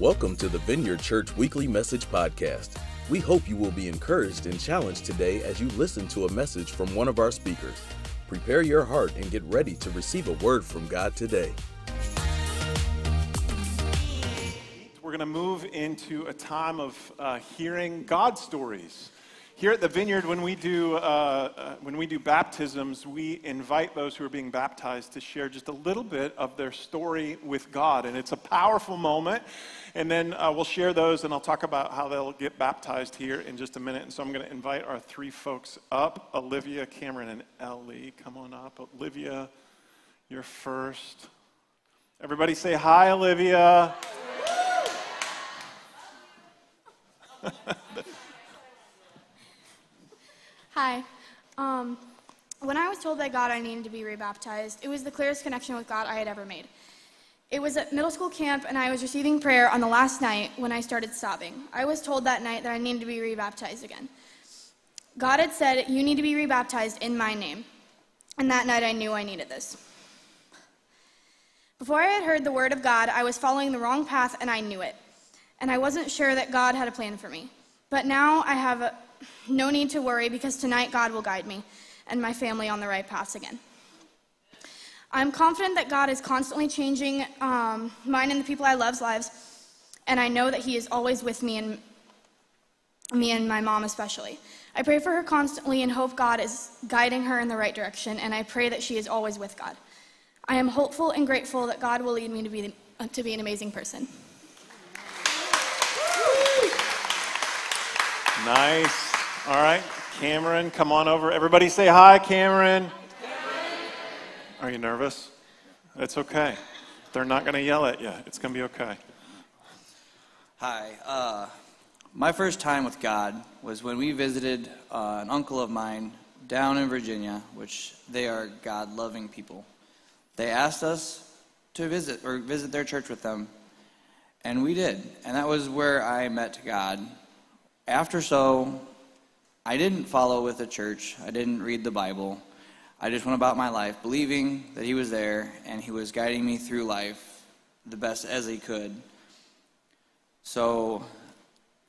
Welcome to the Vineyard Church Weekly Message Podcast. We hope you will be encouraged and challenged today as you listen to a message from one of our speakers. Prepare your heart and get ready to receive a word from God today. We're going to move into a time of uh, hearing God stories. Here at the Vineyard, when we do uh, uh, when we do baptisms, we invite those who are being baptized to share just a little bit of their story with God, and it's a powerful moment. And then uh, we'll share those, and I'll talk about how they'll get baptized here in just a minute. And so I'm going to invite our three folks up: Olivia, Cameron, and Ellie. Come on up, Olivia. You're first. Everybody say hi, Olivia. Hi. Um, when I was told by God I needed to be rebaptized, it was the clearest connection with God I had ever made. It was at middle school camp, and I was receiving prayer on the last night when I started sobbing. I was told that night that I needed to be rebaptized again. God had said, You need to be rebaptized in my name. And that night I knew I needed this. Before I had heard the word of God, I was following the wrong path, and I knew it. And I wasn't sure that God had a plan for me. But now I have a, no need to worry because tonight God will guide me and my family on the right path again. I'm confident that God is constantly changing um, mine and the people I love's lives, and I know that He is always with me and me and my mom especially. I pray for her constantly and hope God is guiding her in the right direction, and I pray that she is always with God. I am hopeful and grateful that God will lead me to be, to be an amazing person. Nice. All right, Cameron, come on over. Everybody say hi, Cameron. Are you nervous? It's okay. They're not going to yell at you. It's going to be okay. Hi. Uh, my first time with God was when we visited uh, an uncle of mine down in Virginia, which they are God loving people. They asked us to visit or visit their church with them, and we did. And that was where I met God. After so, I didn't follow with the church, I didn't read the Bible. I just went about my life believing that He was there and He was guiding me through life the best as He could. So,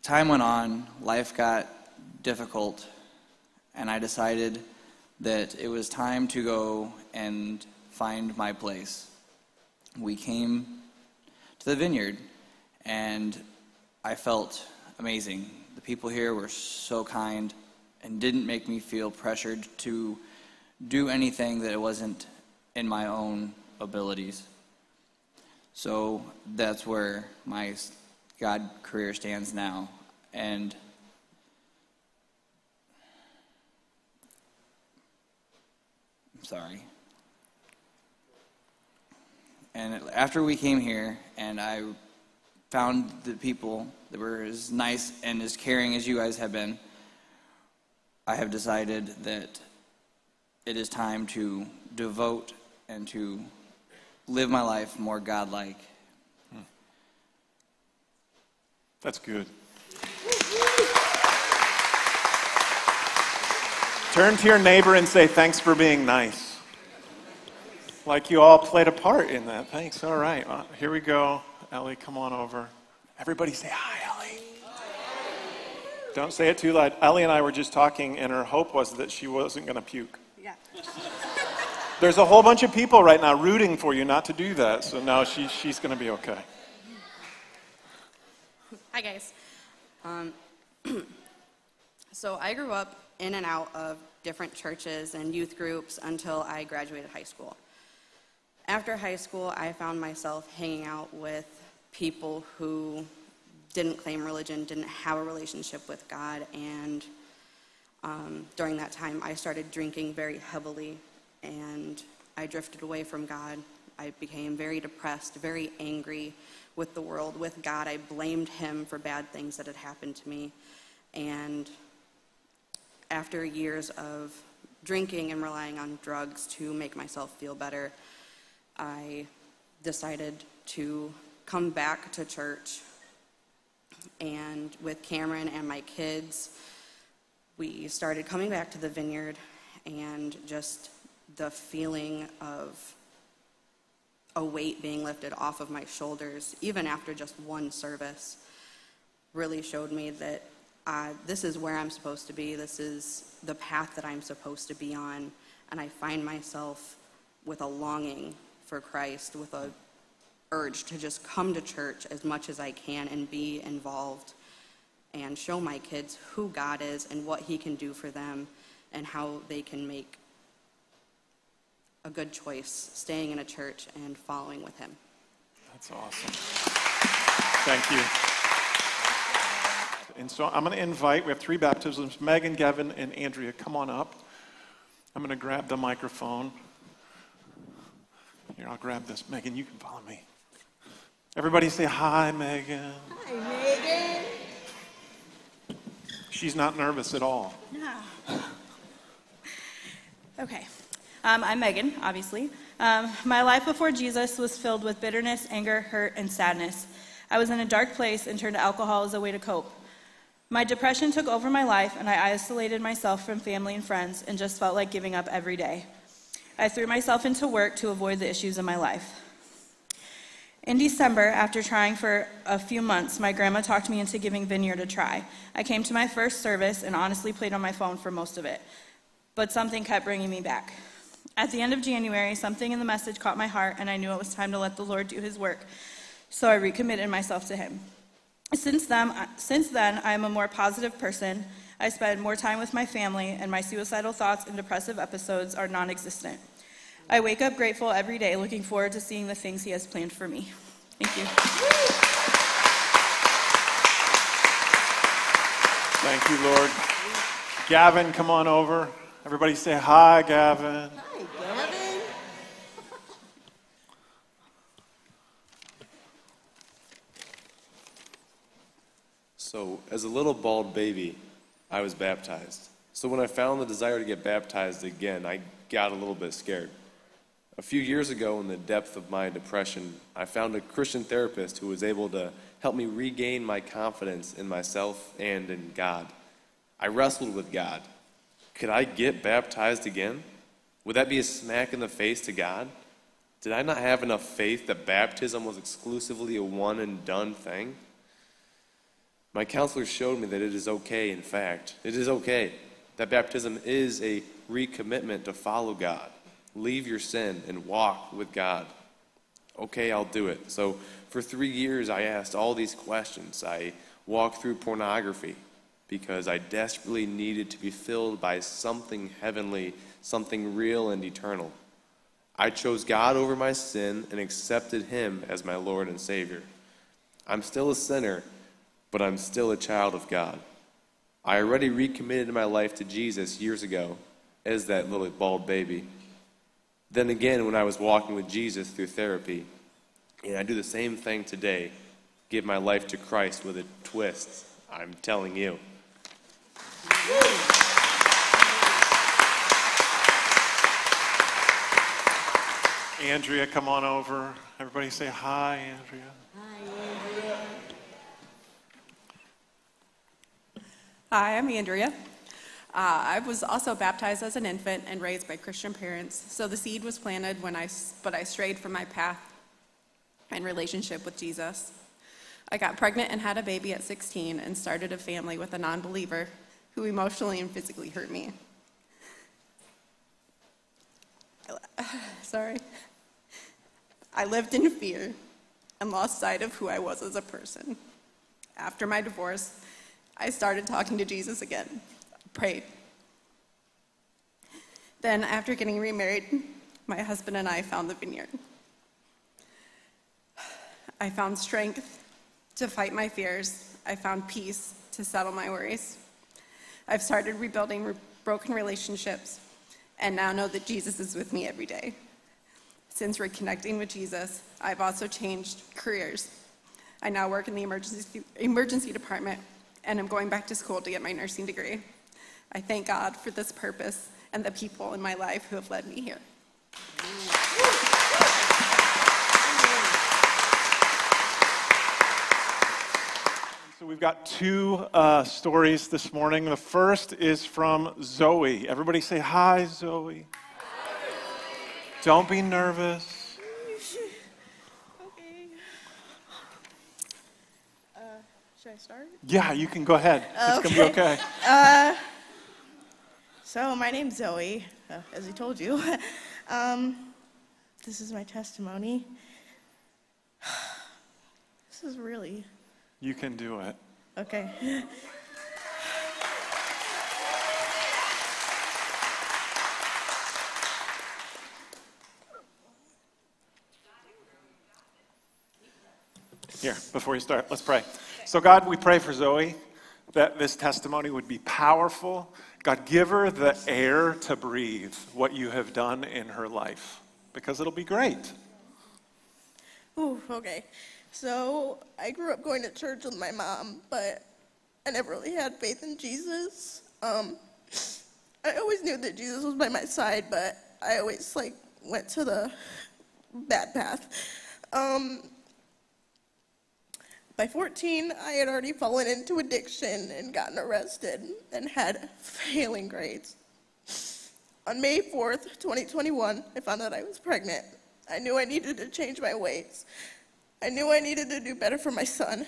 time went on, life got difficult, and I decided that it was time to go and find my place. We came to the vineyard, and I felt amazing. People here were so kind and didn't make me feel pressured to do anything that it wasn't in my own abilities. So that's where my God career stands now. And I'm sorry. And after we came here and I found the people that were as nice and as caring as you guys have been, I have decided that it is time to devote and to live my life more godlike. That's good. Turn to your neighbor and say, Thanks for being nice. Like you all played a part in that. Thanks. All right. Uh, here we go. Ellie, come on over. Everybody say hi, Ellie. Don't say it too loud. Ellie and I were just talking, and her hope was that she wasn't going to puke. Yeah. There's a whole bunch of people right now rooting for you not to do that, so now she, she's going to be okay. Hi, guys. Um, so I grew up in and out of different churches and youth groups until I graduated high school. After high school, I found myself hanging out with people who didn't claim religion, didn't have a relationship with God, and um, during that time, I started drinking very heavily, and I drifted away from God. I became very depressed, very angry with the world, with God. I blamed Him for bad things that had happened to me, and after years of drinking and relying on drugs to make myself feel better, I decided to come back to church. And with Cameron and my kids, we started coming back to the vineyard and just the feeling of a weight being lifted off of my shoulders, even after just one service, really showed me that uh, this is where I'm supposed to be. This is the path that I'm supposed to be on. And I find myself with a longing for Christ, with a urge to just come to church as much as I can and be involved and show my kids who God is and what He can do for them and how they can make a good choice staying in a church and following with Him. That's awesome. Thank you. And so I'm going to invite, we have three baptisms Megan, Gavin, and Andrea. Come on up. I'm going to grab the microphone. Here, I'll grab this. Megan, you can follow me. Everybody say hi, Megan. Hi, Megan. She's not nervous at all. No. Okay. Um, I'm Megan, obviously. Um, my life before Jesus was filled with bitterness, anger, hurt, and sadness. I was in a dark place and turned to alcohol as a way to cope. My depression took over my life, and I isolated myself from family and friends and just felt like giving up every day. I threw myself into work to avoid the issues in my life. In December, after trying for a few months, my grandma talked me into giving Vineyard a try. I came to my first service and honestly played on my phone for most of it, but something kept bringing me back. At the end of January, something in the message caught my heart, and I knew it was time to let the Lord do his work, so I recommitted myself to him. Since then, since then, I am a more positive person. I spend more time with my family, and my suicidal thoughts and depressive episodes are non existent. I wake up grateful every day, looking forward to seeing the things He has planned for me. Thank you. Thank you, Lord. Gavin, come on over. Everybody say hi, Gavin. Hi, Gavin. So, as a little bald baby, I was baptized. So, when I found the desire to get baptized again, I got a little bit scared. A few years ago, in the depth of my depression, I found a Christian therapist who was able to help me regain my confidence in myself and in God. I wrestled with God. Could I get baptized again? Would that be a smack in the face to God? Did I not have enough faith that baptism was exclusively a one and done thing? My counselor showed me that it is okay, in fact. It is okay. That baptism is a recommitment to follow God, leave your sin, and walk with God. Okay, I'll do it. So, for three years, I asked all these questions. I walked through pornography because I desperately needed to be filled by something heavenly, something real and eternal. I chose God over my sin and accepted Him as my Lord and Savior. I'm still a sinner but I'm still a child of God. I already recommitted my life to Jesus years ago as that little bald baby. Then again, when I was walking with Jesus through therapy, and I do the same thing today give my life to Christ with a twist. I'm telling you. Andrea, come on over. Everybody say hi, Andrea. Hi, Andrea. Hi, I'm Andrea. Uh, I was also baptized as an infant and raised by Christian parents. So the seed was planted when I, but I strayed from my path and relationship with Jesus. I got pregnant and had a baby at 16 and started a family with a non believer who emotionally and physically hurt me. Sorry. I lived in fear and lost sight of who I was as a person. After my divorce, I started talking to Jesus again, prayed. Then, after getting remarried, my husband and I found the vineyard. I found strength to fight my fears. I found peace to settle my worries. I've started rebuilding re- broken relationships and now know that Jesus is with me every day. Since reconnecting with Jesus, I've also changed careers. I now work in the emergency, emergency department and I'm going back to school to get my nursing degree. I thank God for this purpose and the people in my life who have led me here. So we've got two uh, stories this morning. The first is from Zoe. Everybody say hi, Zoe. Hi. Don't be nervous. Uh, should I start? Yeah, you can go ahead. It's gonna be okay. Uh, so, my name's Zoe, uh, as I told you. um, this is my testimony. this is really You can do it. okay. Here, before you start, let's pray. So, God, we pray for Zoe that this testimony would be powerful. God, give her the air to breathe what you have done in her life because it'll be great. Ooh, okay. So, I grew up going to church with my mom, but I never really had faith in Jesus. Um, I always knew that Jesus was by my side, but I always like went to the bad path. Um, by 14, I had already fallen into addiction and gotten arrested and had failing grades. On May 4th, 2021, I found out I was pregnant. I knew I needed to change my ways. I knew I needed to do better for my son.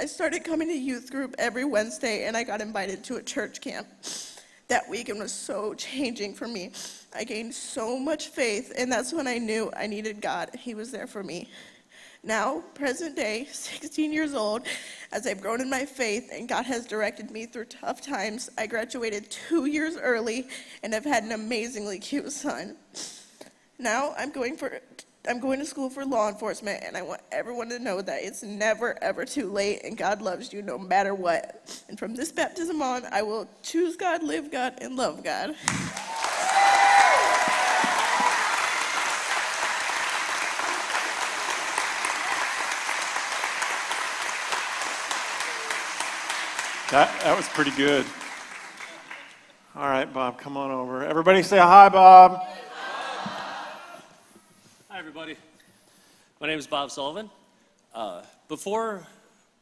I started coming to youth group every Wednesday and I got invited to a church camp. That weekend was so changing for me. I gained so much faith, and that's when I knew I needed God. He was there for me. Now, present day, 16 years old, as I've grown in my faith and God has directed me through tough times, I graduated two years early and have had an amazingly cute son. Now I'm going for I'm going to school for law enforcement and I want everyone to know that it's never ever too late and God loves you no matter what. And from this baptism on, I will choose God, live God, and love God. That, that was pretty good. All right, Bob, come on over. Everybody say hi, Bob. Hi, everybody. My name is Bob Sullivan. Uh, before,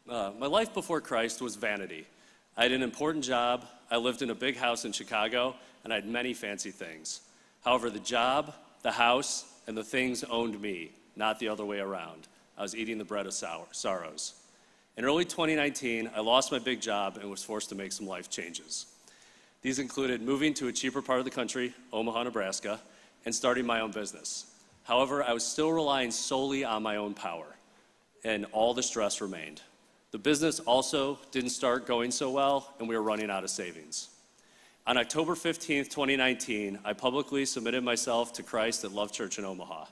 uh, my life before Christ was vanity. I had an important job, I lived in a big house in Chicago, and I had many fancy things. However, the job, the house, and the things owned me, not the other way around. I was eating the bread of sorrows. In early 2019, I lost my big job and was forced to make some life changes. These included moving to a cheaper part of the country, Omaha, Nebraska, and starting my own business. However, I was still relying solely on my own power, and all the stress remained. The business also didn't start going so well, and we were running out of savings. On October 15, 2019, I publicly submitted myself to Christ at Love Church in Omaha.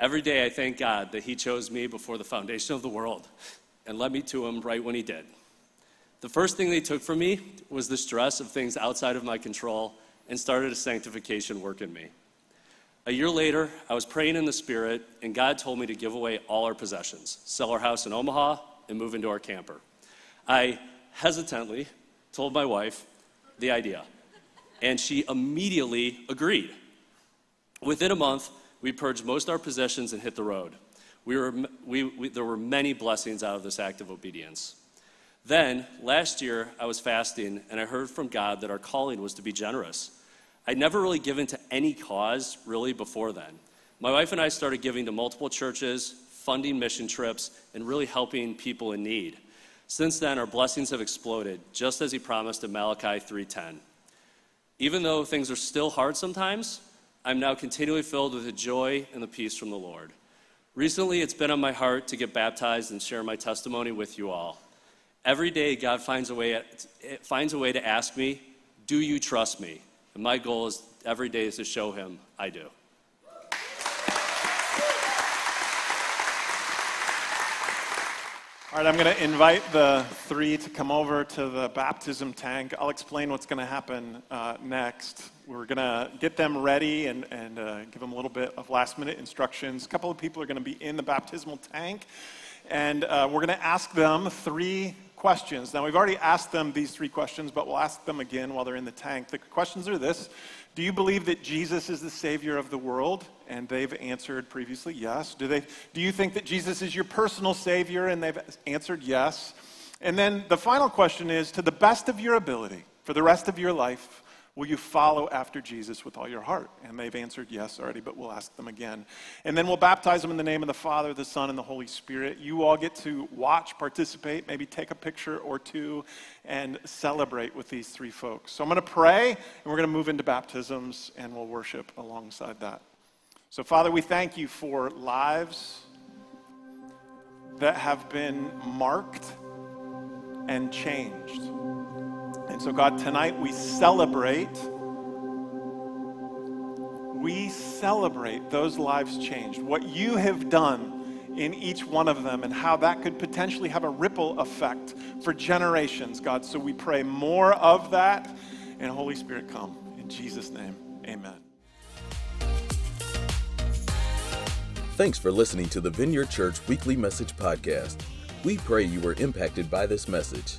Every day I thank God that He chose me before the foundation of the world and led me to Him right when He did. The first thing they took from me was the stress of things outside of my control and started a sanctification work in me. A year later, I was praying in the Spirit, and God told me to give away all our possessions, sell our house in Omaha, and move into our camper. I hesitantly told my wife the idea, and she immediately agreed. Within a month, we purged most of our possessions and hit the road. We were, we, we, there were many blessings out of this act of obedience. Then, last year, I was fasting and I heard from God that our calling was to be generous. I'd never really given to any cause, really, before then. My wife and I started giving to multiple churches, funding mission trips, and really helping people in need. Since then, our blessings have exploded, just as He promised in Malachi 3:10. Even though things are still hard sometimes, I'm now continually filled with the joy and the peace from the Lord. Recently, it's been on my heart to get baptized and share my testimony with you all. Every day, God finds a way, finds a way to ask me, Do you trust me? And my goal is every day is to show him I do. All right, I'm going to invite the three to come over to the baptism tank. I'll explain what's going to happen uh, next. We're going to get them ready and, and uh, give them a little bit of last minute instructions. A couple of people are going to be in the baptismal tank, and uh, we're going to ask them three questions. Now, we've already asked them these three questions, but we'll ask them again while they're in the tank. The questions are this Do you believe that Jesus is the Savior of the world? And they've answered previously yes. Do, they, do you think that Jesus is your personal Savior? And they've answered yes. And then the final question is To the best of your ability, for the rest of your life, Will you follow after Jesus with all your heart? And they've answered yes already, but we'll ask them again. And then we'll baptize them in the name of the Father, the Son, and the Holy Spirit. You all get to watch, participate, maybe take a picture or two, and celebrate with these three folks. So I'm going to pray, and we're going to move into baptisms, and we'll worship alongside that. So, Father, we thank you for lives that have been marked and changed. And so, God, tonight we celebrate. We celebrate those lives changed, what you have done in each one of them, and how that could potentially have a ripple effect for generations, God. So we pray more of that, and Holy Spirit, come. In Jesus' name, amen. Thanks for listening to the Vineyard Church Weekly Message Podcast. We pray you were impacted by this message.